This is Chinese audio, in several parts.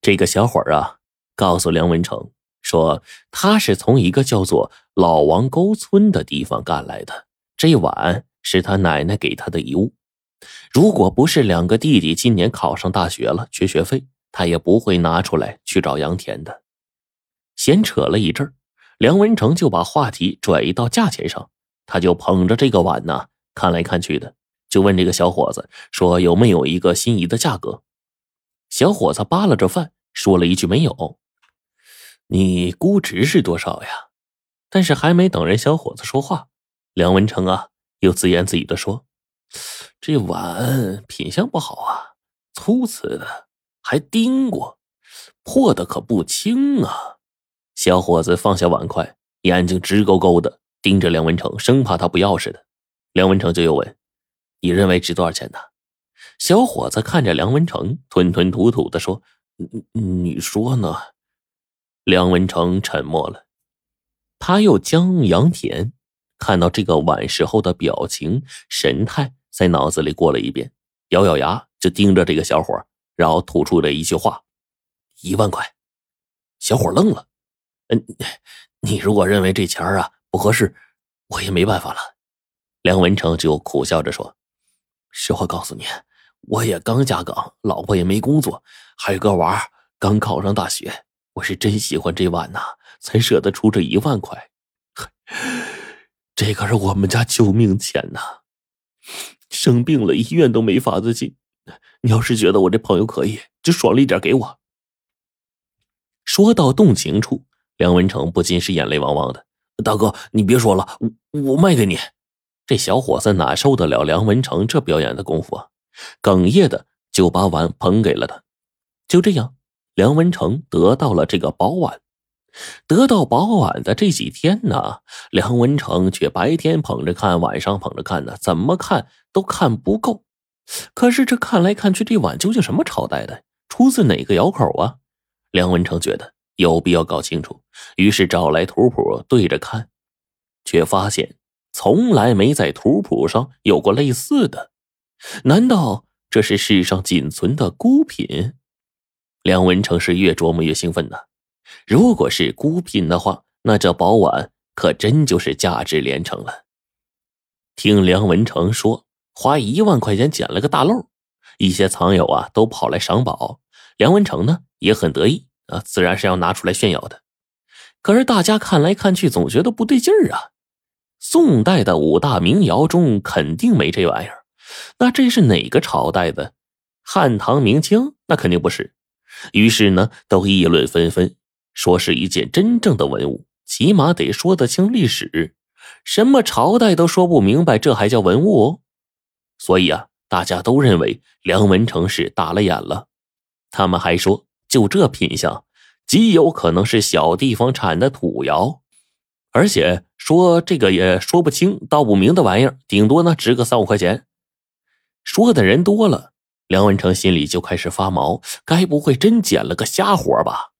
这个小伙儿啊，告诉梁文成说，他是从一个叫做老王沟村的地方赶来的。这碗是他奶奶给他的遗物。如果不是两个弟弟今年考上大学了，缺学费，他也不会拿出来去找杨田的。闲扯了一阵梁文成就把话题转移到价钱上。他就捧着这个碗呢，看来看去的，就问这个小伙子说：“有没有一个心仪的价格？”小伙子扒拉着饭说了一句：“没有。”你估值是多少呀？但是还没等人小伙子说话，梁文成啊又自言自语的说：“这碗品相不好啊，粗瓷的，还钉过，破的可不轻啊。”小伙子放下碗筷，眼睛直勾勾的盯着梁文成，生怕他不要似的。梁文成就又问：“你认为值多少钱呢？”小伙子看着梁文成，吞吞吐吐的说：“你说呢？”梁文成沉默了。他又将杨田看到这个碗时候的表情神态在脑子里过了一遍，咬咬牙就盯着这个小伙，然后吐出了一句话：“一万块。”小伙愣了：“嗯，你如果认为这钱啊不合适，我也没办法了。”梁文成就苦笑着说：“实话告诉你。”我也刚下岗，老婆也没工作，还有个娃刚考上大学。我是真喜欢这碗呐，才舍得出这一万块。这可是我们家救命钱呐！生病了，医院都没法子进。你要是觉得我这朋友可以，就爽利点给我。说到动情处，梁文成不禁是眼泪汪汪的。大哥，你别说了，我我卖给你。这小伙子哪受得了梁文成这表演的功夫啊？哽咽的就把碗捧给了他，就这样，梁文成得到了这个宝碗。得到宝碗的这几天呢，梁文成却白天捧着看，晚上捧着看呢，怎么看都看不够。可是这看来看去，这碗究竟什么朝代的，出自哪个窑口啊？梁文成觉得有必要搞清楚，于是找来图谱对着看，却发现从来没在图谱上有过类似的。难道这是世上仅存的孤品？梁文成是越琢磨越兴奋呢。如果是孤品的话，那这宝碗可真就是价值连城了。听梁文成说，花一万块钱捡了个大漏，一些藏友啊都跑来赏宝。梁文成呢也很得意啊，自然是要拿出来炫耀的。可是大家看来看去，总觉得不对劲儿啊。宋代的五大名窑中肯定没这玩意儿。那这是哪个朝代的？汉唐明清？那肯定不是。于是呢，都议论纷纷，说是一件真正的文物，起码得说得清历史。什么朝代都说不明白，这还叫文物？所以啊，大家都认为梁文成是打了眼了。他们还说，就这品相，极有可能是小地方产的土窑，而且说这个也说不清道不明的玩意儿，顶多呢值个三五块钱。说的人多了，梁文成心里就开始发毛。该不会真捡了个瞎活吧？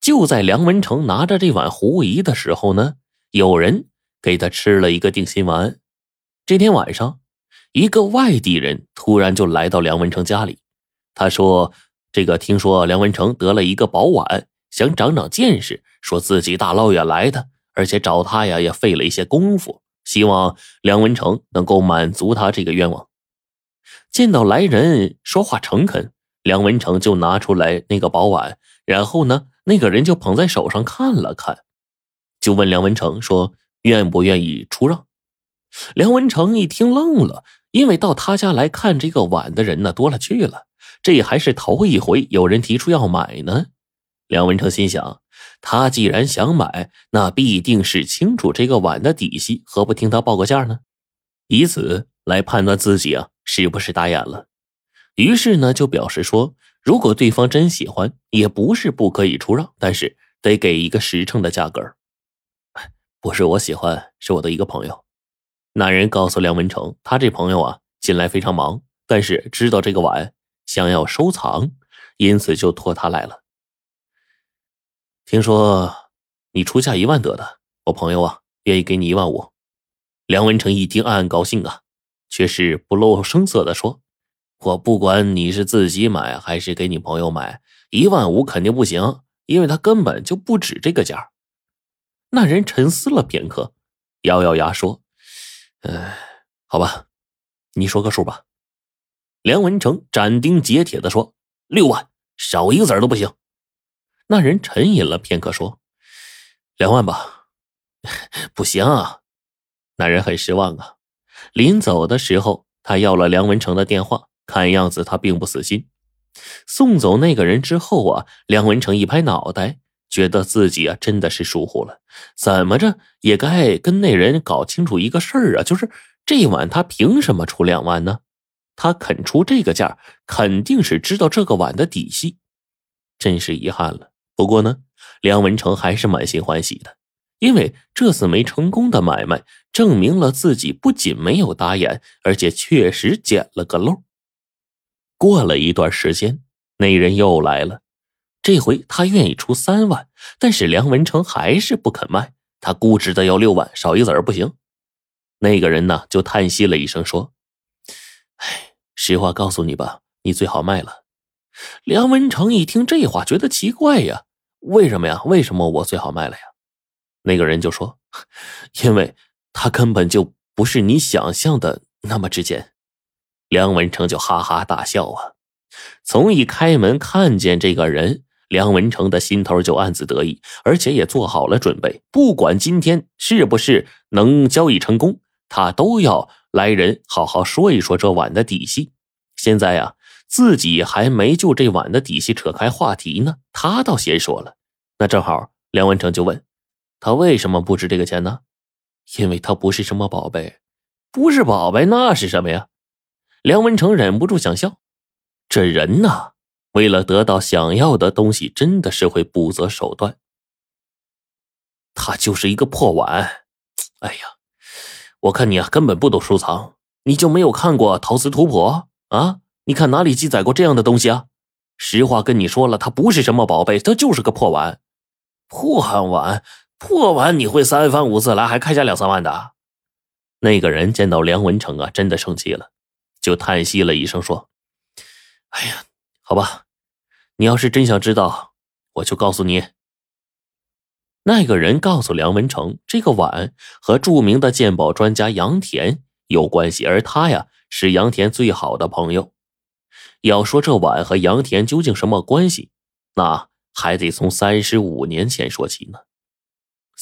就在梁文成拿着这碗狐疑的时候呢，有人给他吃了一个定心丸。这天晚上，一个外地人突然就来到梁文成家里。他说：“这个听说梁文成得了一个宝碗，想长长见识，说自己大老远来的，而且找他呀也费了一些功夫，希望梁文成能够满足他这个愿望。”见到来人说话诚恳，梁文成就拿出来那个宝碗，然后呢，那个人就捧在手上看了看，就问梁文成说：“愿不愿意出让？”梁文成一听愣了，因为到他家来看这个碗的人呢多了去了，这还是头一回有人提出要买呢。梁文成心想，他既然想买，那必定是清楚这个碗的底细，何不听他报个价呢？以此。来判断自己啊是不是打眼了，于是呢就表示说，如果对方真喜欢，也不是不可以出让，但是得给一个实诚的价格。不是我喜欢，是我的一个朋友。那人告诉梁文成，他这朋友啊近来非常忙，但是知道这个碗想要收藏，因此就托他来了。听说你出价一万得的，我朋友啊愿意给你一万五。梁文成一听，暗暗高兴啊。却是不露声色的说：“我不管你是自己买还是给你朋友买，一万五肯定不行，因为他根本就不止这个价。那人沉思了片刻，咬咬牙说：“嗯，好吧，你说个数吧。”梁文成斩钉截铁的说：“六万，少一个子儿都不行。”那人沉吟了片刻说：“两万吧。”不行啊。那人很失望啊。临走的时候，他要了梁文成的电话，看样子他并不死心。送走那个人之后啊，梁文成一拍脑袋。觉得自己啊真的是疏忽了，怎么着也该跟那人搞清楚一个事儿啊，就是这碗他凭什么出两万呢？他肯出这个价，肯定是知道这个碗的底细。真是遗憾了。不过呢，梁文成还是满心欢喜的，因为这次没成功的买卖，证明了自己不仅没有打眼，而且确实捡了个漏。过了一段时间，那人又来了。这回他愿意出三万，但是梁文成还是不肯卖，他固执的要六万，少一子儿不行。那个人呢，就叹息了一声说：“哎，实话告诉你吧，你最好卖了。”梁文成一听这话，觉得奇怪呀，为什么呀？为什么我最好卖了呀？那个人就说：“ 因为他根本就不是你想象的那么值钱。”梁文成就哈哈大笑啊，从一开门看见这个人。梁文成的心头就暗自得意，而且也做好了准备。不管今天是不是能交易成功，他都要来人好好说一说这碗的底细。现在呀，自己还没就这碗的底细扯开话题呢，他倒先说了。那正好，梁文成就问他为什么不值这个钱呢？因为他不是什么宝贝，不是宝贝，那是什么呀？梁文成忍不住想笑，这人呐。为了得到想要的东西，真的是会不择手段。他就是一个破碗，哎呀，我看你啊，根本不懂收藏，你就没有看过陶瓷图谱啊？你看哪里记载过这样的东西啊？实话跟你说了，它不是什么宝贝，它就是个破碗。破碗，破碗，你会三番五次来，还开价两三万的？那个人见到梁文成啊，真的生气了，就叹息了一声说：“哎呀。”好吧，你要是真想知道，我就告诉你。那个人告诉梁文成，这个碗和著名的鉴宝专家杨田有关系，而他呀是杨田最好的朋友。要说这碗和杨田究竟什么关系，那还得从三十五年前说起呢。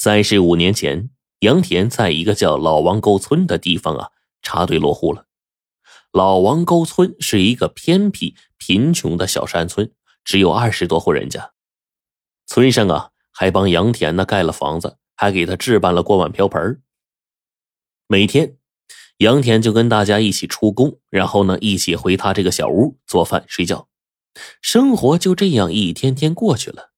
三十五年前，杨田在一个叫老王沟村的地方啊插队落户了。老王沟村是一个偏僻、贫穷的小山村，只有二十多户人家。村上啊，还帮杨田呢盖了房子，还给他置办了锅碗瓢盆。每天，杨田就跟大家一起出工，然后呢，一起回他这个小屋做饭、睡觉，生活就这样一天天过去了。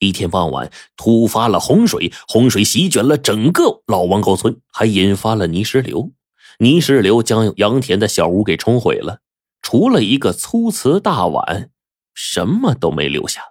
一天傍晚，突发了洪水，洪水席卷了整个老王沟村，还引发了泥石流。泥石流将杨田的小屋给冲毁了，除了一个粗瓷大碗，什么都没留下。